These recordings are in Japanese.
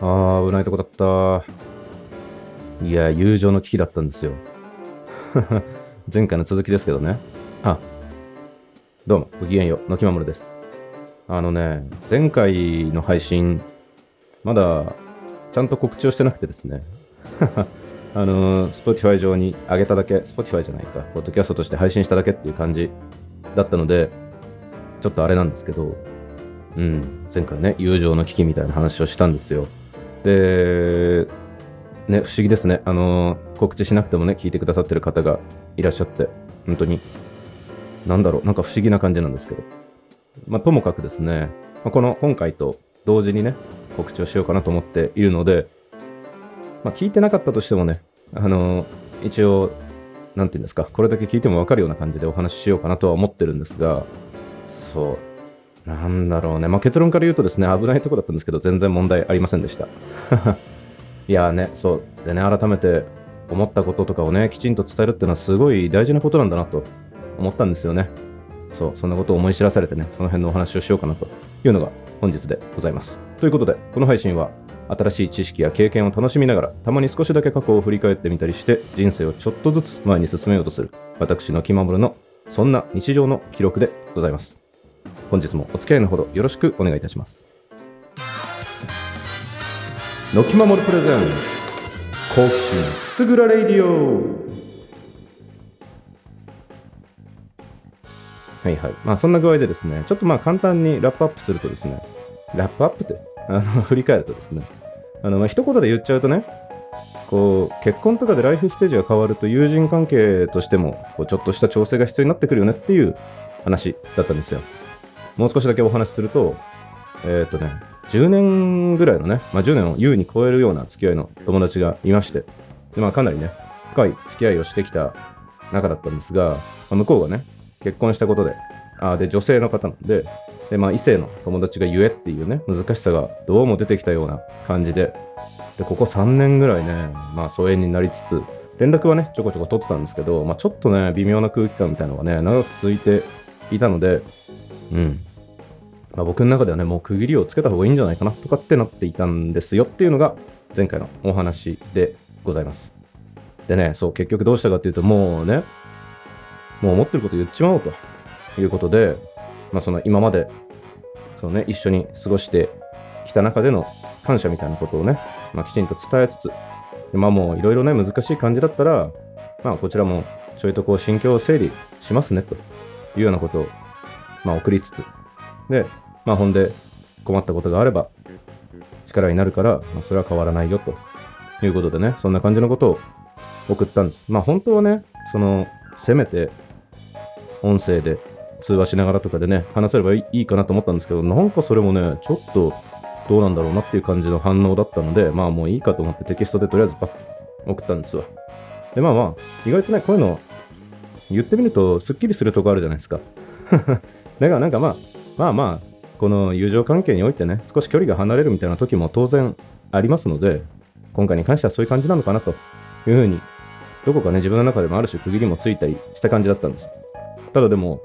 あー、危ないとこだった。いや、友情の危機だったんですよ。前回の続きですけどね。あ、どうも、ごきげんよう、のきまもるです。あのね、前回の配信、まだ、ちゃんと告知をしてなくてですね。あの、Spotify 上に上げただけ、Spotify じゃないか、ポッドキャストとして配信しただけっていう感じだったので、ちょっとあれなんですけど、うん、前回ね、友情の危機みたいな話をしたんですよ。で、ね、不思議ですね。あの、告知しなくてもね、聞いてくださってる方がいらっしゃって、本当に、なんだろう、なんか不思議な感じなんですけど。まあ、ともかくですね、まあこの今回と同時にね、告知をしようかなと思っているので、まあ、聞いてなかったとしてもね、あの、一応、なんていうんですか、これだけ聞いてもわかるような感じでお話ししようかなとは思ってるんですが、そう、なんだろうね、まあ、結論から言うとですね、危ないとこだったんですけど、全然問題ありませんでした。いやーね、そう。でね、改めて思ったこととかをね、きちんと伝えるっていうのはすごい大事なことなんだなと思ったんですよね。そう、そんなことを思い知らされてね、その辺のお話をしようかなというのが本日でございます。ということで、この配信は新しい知識や経験を楽しみながら、たまに少しだけ過去を振り返ってみたりして、人生をちょっとずつ前に進めようとする、私の気まもるの、そんな日常の記録でございます。本日もお付き合いのほどよろしくお願いいたします。のきまもるプレゼンツ好奇心くすぐらレイディオ。はいはい。まあそんな具合でですねちょっとまあ簡単にラップアップするとですねラップアップってあの 振り返るとですねあのまあ一言で言っちゃうとねこう結婚とかでライフステージが変わると友人関係としてもこうちょっとした調整が必要になってくるよねっていう話だったんですよ。もう少しだけお話しするとえっ、とね10年ぐらいのね、まあ、10年を優に超えるような付き合いの友達がいまして、でまあ、かなりね、深い付き合いをしてきた仲だったんですが、まあ向こうがね、結婚したことで、あで、女性の方なんで、で、まあ、異性の友達がゆえっていうね、難しさがどうも出てきたような感じで、で、ここ3年ぐらいね、まあ、疎遠になりつつ、連絡はね、ちょこちょこ取ってたんですけど、まあ、ちょっとね、微妙な空気感みたいなのがね、長く続いていたので、うん、まあ、僕の中ではね、もう区切りをつけた方がいいんじゃないかなとかってなっていたんですよっていうのが前回のお話でございます。でね、そう、結局どうしたかっていうと、もうね、もう思ってること言っちまおうということで、まあその今まで、そのね、一緒に過ごしてきた中での感謝みたいなことをね、まあきちんと伝えつつ、まあもういろいろね、難しい感じだったら、まあこちらもちょいとこう心境を整理しますねというようなことを、まあ送りつつ、で、まあ、ほんで、困ったことがあれば、力になるから、まあ、それは変わらないよ、ということでね、そんな感じのことを送ったんです。まあ、本当はね、その、せめて、音声で通話しながらとかでね、話せればいいかなと思ったんですけど、なんかそれもね、ちょっと、どうなんだろうなっていう感じの反応だったので、まあもういいかと思ってテキストでとりあえずパッ送ったんですわ。で、まあまあ、意外とね、こういうの、言ってみると、すっきりするとこあるじゃないですか。だからなんかまあ、まあまあ、この友情関係においてね、少し距離が離れるみたいな時も当然ありますので、今回に関してはそういう感じなのかなというふうに、どこかね、自分の中でもある種区切りもついたりした感じだったんです。ただでも、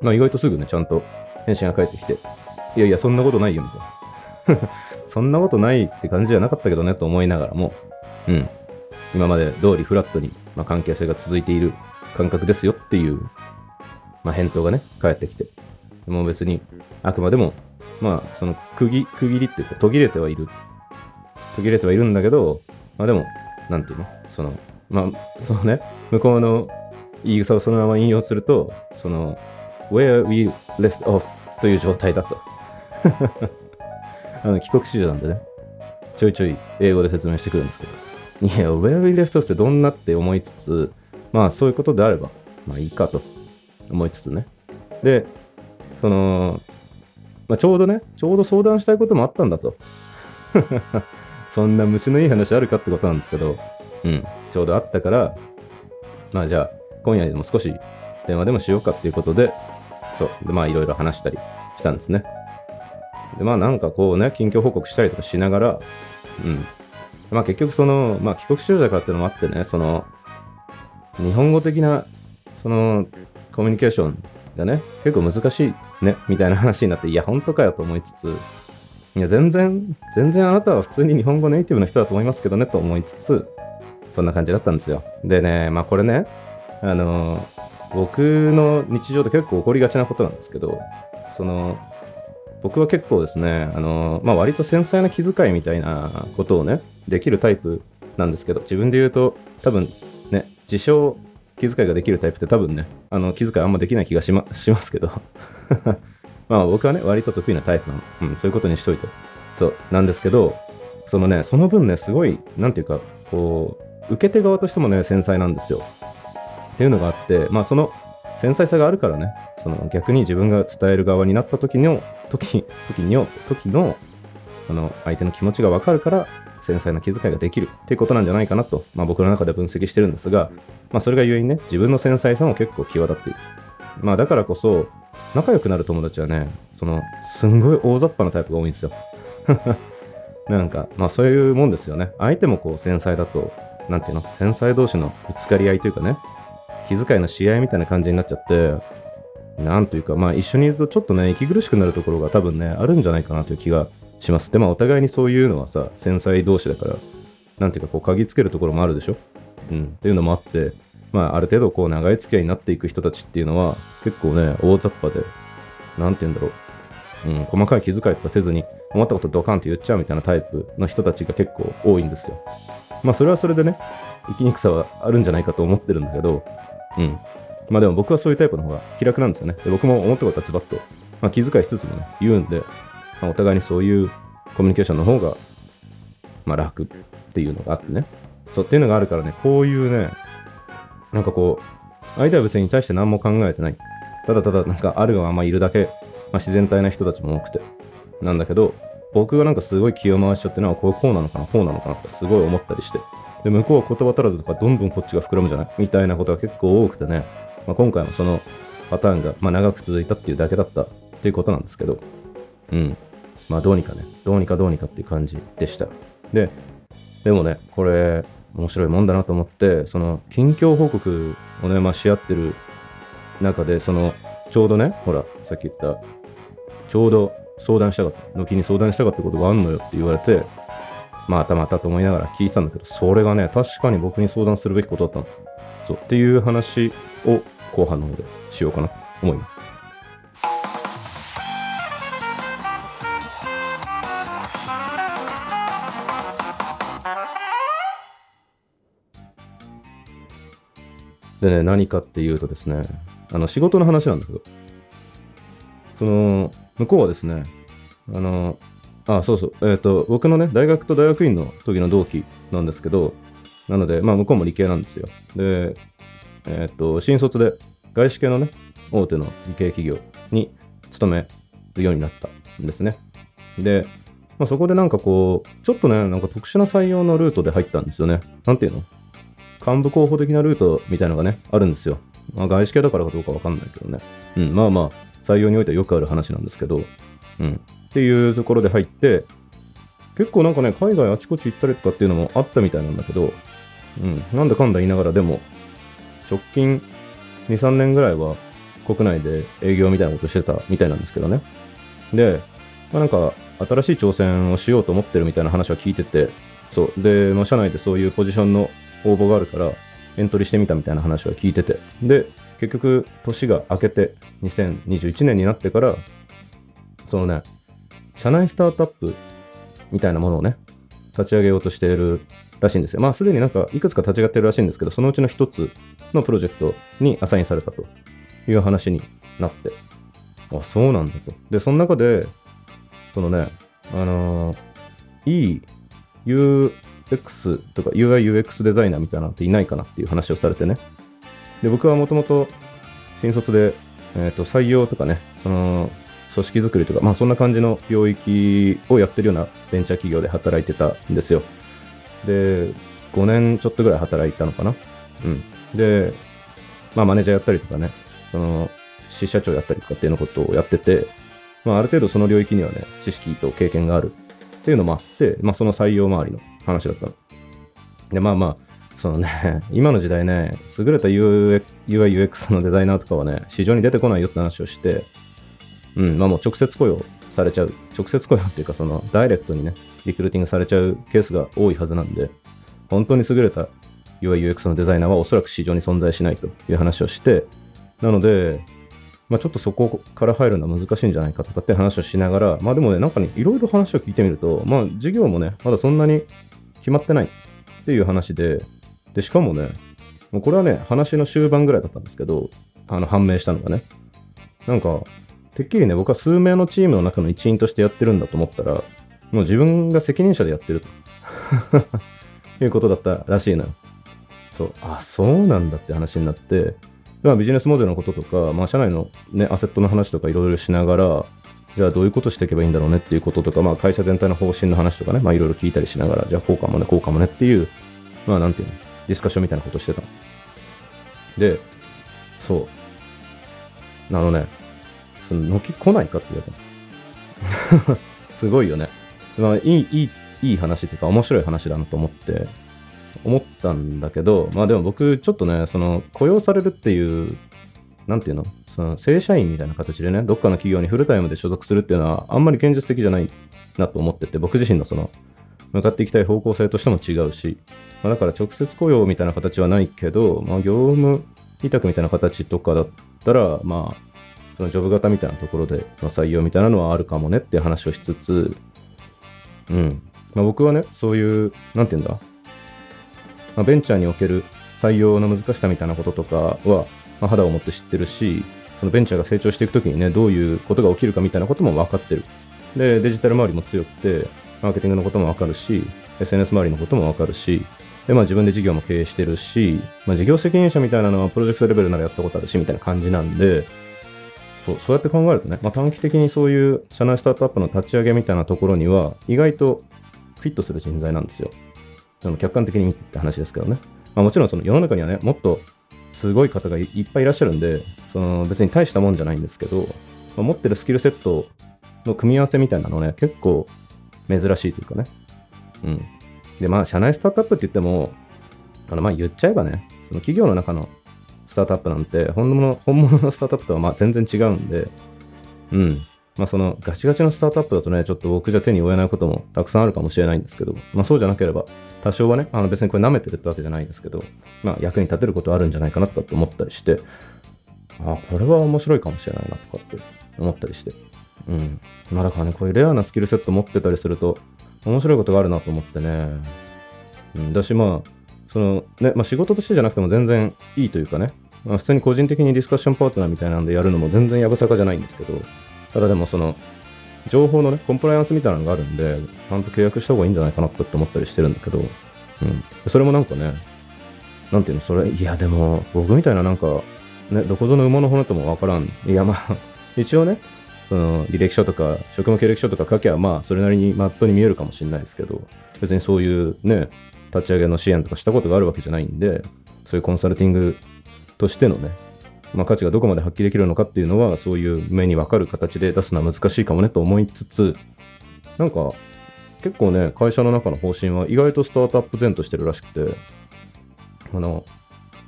まあ意外とすぐね、ちゃんと返信が返ってきて、いやいや、そんなことないよ、みたいな。そんなことないって感じじゃなかったけどね、と思いながらも、うん、今まで通りフラットに、まあ、関係性が続いている感覚ですよっていう、まあ、返答がね、返ってきて、もう別に、あくまでも、まあ、その区切、区切りっていうか、途切れてはいる。途切れてはいるんだけど、まあでも、なんていうの？その、まあ、そのね、向こうの言い草をそのまま引用すると、その、where we left off という状態だと。あの、帰国子女なんでね、ちょいちょい英語で説明してくるんですけど、いや、where we left off ってどんなって思いつつ、まあ、そういうことであれば、まあいいかと思いつつね。で、その、まあ、ちょうどね、ちょうど相談したいこともあったんだと。そんな虫のいい話あるかってことなんですけど、うん、ちょうどあったから、まあじゃあ、今夜でも少し電話でもしようかっていうことで、そう、でまあいろいろ話したりしたんですね。で、まあなんかこうね、近況報告したりとかしながら、うん。まあ結局その、まあ帰国子女だからっていうのもあってね、その、日本語的な、その、コミュニケーションがね、結構難しいね、みたいな話になって、いや、本当かよと思いつつ、いや、全然、全然あなたは普通に日本語ネイティブの人だと思いますけどね、と思いつつ、そんな感じだったんですよ。でね、まあこれね、あの、僕の日常で結構起こりがちなことなんですけど、その、僕は結構ですね、あの、まあ割と繊細な気遣いみたいなことをね、できるタイプなんですけど、自分で言うと、多分ね、自称気遣いができるタイプって多分ね、あの気遣いあんまできない気がし,、ま、しますけど、まあ僕はね、割と得意なタイプなの。うん、そういうことにしといて。そう、なんですけど、そのね、その分ね、すごい、なんていうか、こう、受け手側としてもね、繊細なんですよ。っていうのがあって、まあその繊細さがあるからね、その逆に自分が伝える側になった時の、時、時に、時の、あの、相手の気持ちがわかるから、繊細な気遣いができるっていうことなんじゃないかなと、まあ僕の中で分析してるんですが、まあそれがゆえにね、自分の繊細さも結構際立っている。まあだからこそ、仲良くなる友達はね、その、すんごい大雑把なタイプが多いんですよ。なんか、まあそういうもんですよね。相手もこう繊細だと、なんていうの、繊細同士のぶつかり合いというかね、気遣いの試合みたいな感じになっちゃって、なんというか、まあ一緒にいるとちょっとね、息苦しくなるところが多分ね、あるんじゃないかなという気がします。でもお互いにそういうのはさ、繊細同士だから、なんていうかこう、鍵つけるところもあるでしょ？うん。っていうのもあって、まあある程度こう、長い付き合いになっていく人たちっていうのは、結構ね、大雑把で、なんて言うんだろう。うん、細かい気遣いとかせずに、思ったことドカンって言っちゃうみたいなタイプの人たちが結構多いんですよ。まあそれはそれでね、生きにくさはあるんじゃないかと思ってるんだけど、うん。まあでも僕はそういうタイプの方が気楽なんですよね。で僕も思ったことはズバッと、まあ、気遣いしつつもね、言うんで、まあ、お互いにそういうコミュニケーションの方が、まあ楽っていうのがあってね。そうっていうのがあるからね、こういうね、なんかこう、相手は別に対して何も考えてない。ただただなんかあるがままいるだけ、まあ、自然体な人たちも多くて。なんだけど、僕がなんかすごい気を回しちゃってな、こうこうなのかな、こうなのかなってすごい思ったりして。で、向こうは言葉足らずとかどんどんこっちが膨らむじゃない？みたいなことが結構多くてね。まあ、今回もそのパターンが、まあ、長く続いたっていうだけだったっていうことなんですけど、うん。まあどうにかね、どうにかどうにかっていう感じでした。で、でもね、これ、面白いもんだなと思って、その近況報告をね、まあ、し合ってる中で、その、ちょうどね、ほら、さっき言った、ちょうど相談したかった、軒に相談したかったことがあんのよって言われて、またまたと思いながら聞いてたんだけど、それがね、確かに僕に相談するべきことだったの。そうっていう話を後半の方でしようかなと思います。でね、何かっていうとですね、あの仕事の話なんだけど、その、向こうはですね、あの、あ、そうそう、えっ、ー、と、僕のね、大学と大学院の時の同期なんですけど、なので、まあ、向こうも理系なんですよ。で、えっ、ー、と、新卒で外資系のね、大手の理系企業に勤めるようになったんですね。で、まあ、そこでなんかこう、ちょっとね、なんか特殊な採用のルートで入ったんですよね。なんていうの？幹部候補的なルートみたいのがね、あるんですよ。まあ、外資系だからかどうかわかんないけどね。うん、まあまあ、採用においてはよくある話なんですけど、うん。っていうところで入って、結構なんかね、海外あちこち行ったりとかっていうのもあったみたいなんだけど、うん、なんだかんだ言いながらでも、直近2、3年ぐらいは国内で営業みたいなことしてたみたいなんですけどね。で、まあ、なんか新しい挑戦をしようと思ってるみたいな話は聞いてて、そう。で、まあ、社内でそういうポジションの応募があるから、エントリーしてみたみたいな話は聞いてて。で、結局、年が明けて、2021年になってから、そのね、社内スタートアップみたいなものをね、立ち上げようとしているらしいんですよ。まあ、すでになんかいくつか立ち上がってるらしいんですけど、そのうちの一つのプロジェクトにアサインされたという話になって、あ、そうなんだと。で、その中で、そのね、あのー、UX とか UI/UX デザイナーみたいなのっていないかなっていう話をされてね。で、僕はもともと新卒で、えっ、ー、と、採用とかね、その、組織づくりとか、まあそんな感じの領域をやってるようなベンチャー企業で働いてたんですよ。で、5年ちょっとぐらい働いたのかな。うん。で、まあマネージャーやったりとかね、その、支社長やったりとかっていうのことをやってて、まあある程度その領域にはね、知識と経験があるっていうのもあって、まあその採用周りの話だった。で、まあまあ、そのね、今の時代ね、優れた UI、UX のデザイナーとかはね、市場に出てこないよって話をして、うん、まあもう直接雇用されちゃう、直接雇用っていうか、そのダイレクトにね、リクルーティングされちゃうケースが多いはずなんで、本当に優れた UI、UX のデザイナーはおそらく市場に存在しないという話をして、なので、まあ、ちょっとそこから入るのは難しいんじゃないかとかって話をしながら、まあでもね、なんかね、いろいろ話を聞いてみると、まあ事業もね、まだそんなに決まってないっていう話で、で、しかもね、もうこれはね、話の終盤ぐらいだったんですけど、あの、判明したのがね、なんか、てっきりね、僕は数名のチームの中の一員としてやってるんだと思ったら、もう自分が責任者でやってると。いうことだったらしいのよ。そう、あ、そうなんだって話になって、まあ、ビジネスモデルのこととか、まあ、社内の、ね、アセットの話とかいろいろしながら、じゃあどういうことしていけばいいんだろうねっていうこととか、まあ、会社全体の方針の話とかね、まあ、いろいろ聞いたりしながら、じゃあこうかもね、こうかもねっていう、まあ、なんていうの、ディスカッションみたいなことしてた。で、そう。あのね、その、のき来ないかって言われた。すごいよね。まあ、いい、いい、いい話っていうか、面白い話だなと思って、思ったんだけど、まあでも僕、ちょっとね、その雇用されるっていう、なんていうの、その正社員みたいな形でね、どっかの企業にフルタイムで所属するっていうのは、あんまり現実的じゃないなと思ってて、僕自身のその、向かっていきたい方向性としても違うし、まあ、だから直接雇用みたいな形はないけど、まあ、業務委託みたいな形とかだったら、まあ、そのジョブ型みたいなところでの採用みたいなのはあるかもねって話をしつつ、うん。まあ、僕はね、そういう、なんて言うんだ、まあ、ベンチャーにおける採用の難しさみたいなこととかは、まあ、肌を持って知ってるし、そのベンチャーが成長していくときにね、どういうことが起きるかみたいなことも分かってる。で、デジタル周りも強くて、マーケティングのことも分かるし、SNS 周りのことも分かるし、で、まあ自分で事業も経営してるし、まあ事業責任者みたいなのはプロジェクトレベルならやったことあるし、みたいな感じなんで、そう、そうやって考えるとね、まあ短期的にそういう社内スタートアップの立ち上げみたいなところには、意外とフィットする人材なんですよ。その客観的に見てって話ですけどね。まあ、もちろんその世の中にはね、もっとすごい方がいっぱいいらっしゃるんで、その別に大したもんじゃないんですけど、まあ、持ってるスキルセットの組み合わせみたいなのね、結構珍しいというかね。うん。で、まあ、社内スタートアップって言っても、あのまあ言っちゃえばね、その企業の中のスタートアップなんて、本物の本物のスタートアップとはま全然違うんで、うん。まあそのガチガチのスタートアップだとね、ちょっと僕じゃ手に負えないこともたくさんあるかもしれないんですけど、まあそうじゃなければ、多少はね、あの別にこれ舐めてるってわけじゃないですけど、まあ役に立てることあるんじゃないかなと思ったりして、ああこれは面白いかもしれないなとかって思ったりして。うん。まあだからね、こういうレアなスキルセット持ってたりすると、面白いことがあるなと思ってね。うん、だしまあ、そのね、まあ仕事としてじゃなくても全然いいというかね、まあ普通に個人的にディスカッションパートナーみたいなんでやるのも全然やぶさかじゃないんですけど、ただでもその、情報のね、コンプライアンスみたいなのがあるんで、ちゃんと契約した方がいいんじゃないかなって思ったりしてるんだけど、うん。それもなんかね、なんていうの、それ、いやでも、僕みたいななんか、ね、どこぞの馬の骨ともわからん。いやまあ、一応ね、その履歴書とか、職務経歴書とか書けば、まあ、それなりにマットに見えるかもしれないですけど、別にそういうね、立ち上げの支援とかしたことがあるわけじゃないんで、そういうコンサルティングとしてのね、まあ、価値がどこまで発揮できるのかっていうのは、そういう目に分かる形で出すのは難しいかもねと思いつつ、なんか、結構ね、会社の中の方針は意外とスタートアップ前としてるらしくて、あの、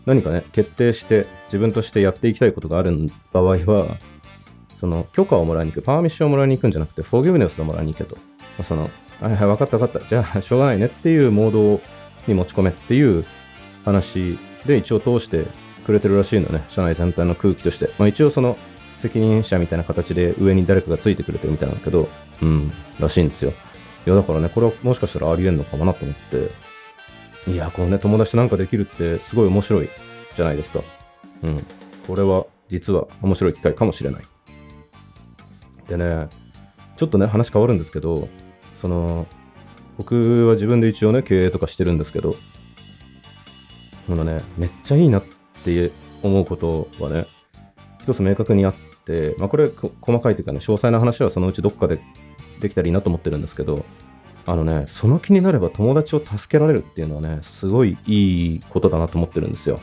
何かね、決定して自分としてやっていきたいことがある場合は、その許可をもらいに行く、パーミッションをもらいに行くんじゃなくて、フォーギブネスをもらいに行けと。まあその、はいはい、分かった分かった。じゃあ、しょうがないねっていうモードに持ち込めっていう話で一応通してくれてるらしいのね、社内全体の空気として。まあ、一応その責任者みたいな形で上に誰かがついてくれてるみたいなんだけど、うん、らしいんですよ。いや、だからね、これはもしかしたらありえんのかもなと思って、いや、このね、友達となんかできるってすごい面白いじゃないですか。うん。これは実は面白い機会かもしれない。でね、ちょっとね、話変わるんですけど、その、僕は自分で一応ね、経営とかしてるんですけど、このね、めっちゃいいなってって思うことはね、一つ明確にあって、まあ、これ細かいというかね、詳細な話はそのうちどっかでできたらいいなと思ってるんですけど、あのね、その気になれば友達を助けられるっていうのはね、すごいいいことだなと思ってるんですよ。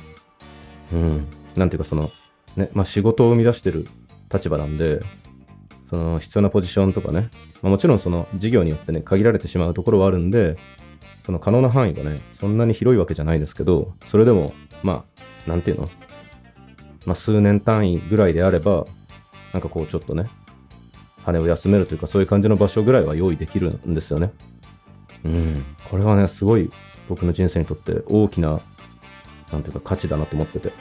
うん。なんていうかその、ね、まあ仕事を生み出してる立場なんで、その必要なポジションとかね、まあ、もちろんその事業によってね、限られてしまうところはあるんで、その可能な範囲がね、そんなに広いわけじゃないですけど、それでも、まあ、なんていうの？まあ、数年単位ぐらいであれば、なんかこうちょっとね、羽を休めるというか、そういう感じの場所ぐらいは用意できるんですよね。うん。これはね、すごい僕の人生にとって大きな、なんていうか価値だなと思ってて。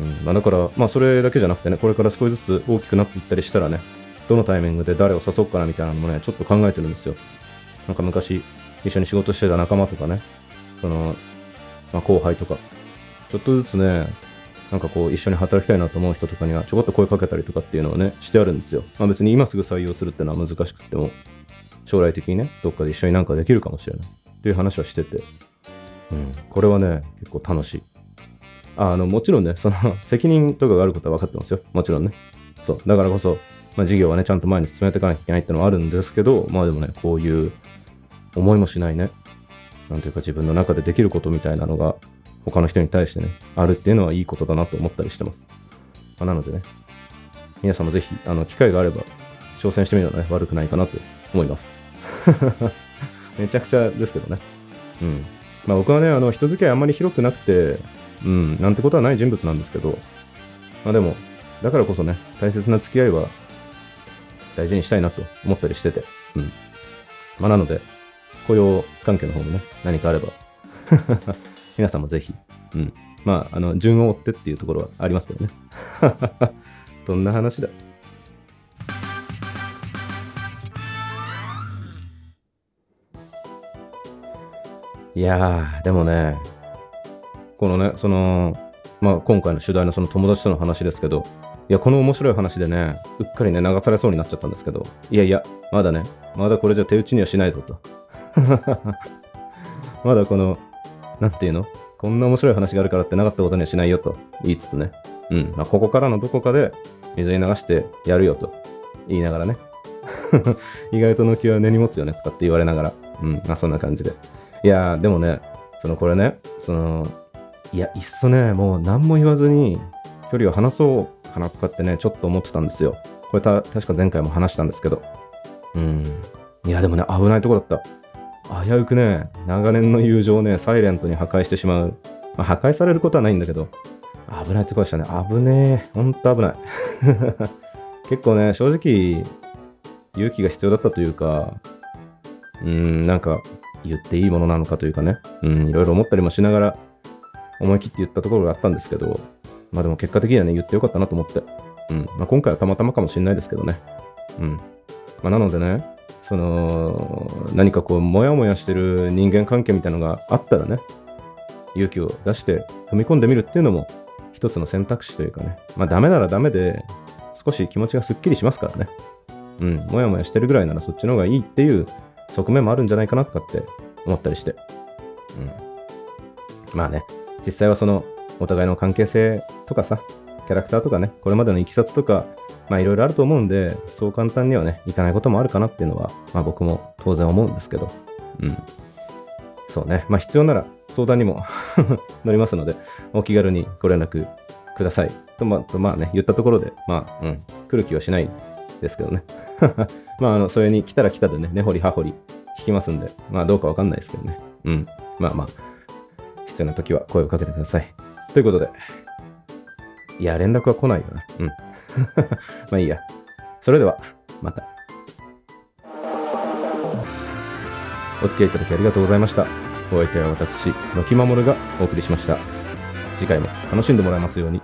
うんまあ、だから、まあそれだけじゃなくてね、これから少しずつ大きくなっていったりしたらね、どのタイミングで誰を誘うかなみたいなのもね、ちょっと考えてるんですよ。なんか昔、一緒に仕事してた仲間とかね、その、まあ、後輩とか、ちょっとずつね、なんかこう一緒に働きたいなと思う人とかにはちょこっと声かけたりとかっていうのをね、してあるんですよ。まあ別に今すぐ採用するっていうのは難しくても、将来的にね、どっかで一緒になんかできるかもしれないっていう話はしてて、うん、これはね、結構楽しい。あの、もちろんね、その責任とかがあることは分かってますよ。もちろんね。そう。だからこそ、まあ事業はね、ちゃんと前に進めていかなきゃいけないってのはあるんですけど、まあでもね、こういう思いもしないね、なんていうか自分の中でできることみたいなのが他の人に対してね、あるっていうのはいいことだなと思ったりしてます。まあ、なのでね、皆さんもぜひ、あの、機会があれば挑戦してみるのはね、悪くないかなと思います。めちゃくちゃですけどね。うん。まあ僕はね、あの、人付き合いあんまり広くなくて、うん、なんてことはない人物なんですけど、まあでも、だからこそね、大切な付き合いは大事にしたいなと思ったりしてて、うん。まあなので、雇用関係の方もね、何かあれば皆さんもぜひ、うん。まあ、あの、順を追ってっていうところはありますけどね。どんな話だ？いや、でもね、このね、その、まあ、今回の主題のその友達との話ですけど、いや、この面白い話でね、うっかりね、流されそうになっちゃったんですけど、いやいや、まだね、まだこれじゃ手打ちにはしないぞと。まだこの、なんていうの？こんな面白い話があるからってなかったことにはしないよと言いつつね。うん。まあ、ここからのどこかで水に流してやるよと言いながらね。意外との気は根に持つよねとかって言われながら。うん。まあ、そんな感じで。いやー、でもね、そのこれね、その、いや、いっそね、もう何も言わずに距離を離そうかなとかってね、ちょっと思ってたんですよ。これた、確か前回も話したんですけど。うん。いや、でもね、危ないとこだった。危うくね、長年の友情をね、サイレントに破壊してしまう。まあ、破壊されることはないんだけど、危ないとことでしたね。危ねえ。ほんと危ない。結構ね、正直、勇気が必要だったというか、うーん、なんか、言っていいものなのかというかね、うん、いろいろ思ったりもしながら、思い切って言ったところがあったんですけど、まあでも結果的にはね、言ってよかったなと思って。うん。まあ今回はたまたまかもしれないですけどね。うん。まあなのでね、その何かこうモヤモヤしてる人間関係みたいなのがあったらね勇気を出して踏み込んでみるっていうのも一つの選択肢というかね。まあダメならダメで少し気持ちがすっきりしますからね。うん。モヤモヤしてるぐらいならそっちの方がいいっていう側面もあるんじゃないかなとかって思ったりして。うん。まあね。実際はそのお互いの関係性とかさキャラクターとかねこれまでのいきさつとかまあいろいろあると思うんで、そう簡単にはね、いかないこともあるかなっていうのは、まあ僕も当然思うんですけど、うん。そうね。まあ必要なら相談にも 乗りますので、お気軽にご連絡ください。と、まあ、まあね、言ったところで、まあ、うん、来る気はしないですけどね。まあ、あの、それに来たら来たでね、根掘り葉掘り聞きますんで、まあどうかわかんないですけどね。うん。まあまあ、必要な時は声をかけてください。ということで、いや、連絡は来ないよな。うん。まあいいや。それでは、また。お付き合いいただきありがとうございました。お相手は私、のきまもるがお送りしました。次回も楽しんでもらえますように。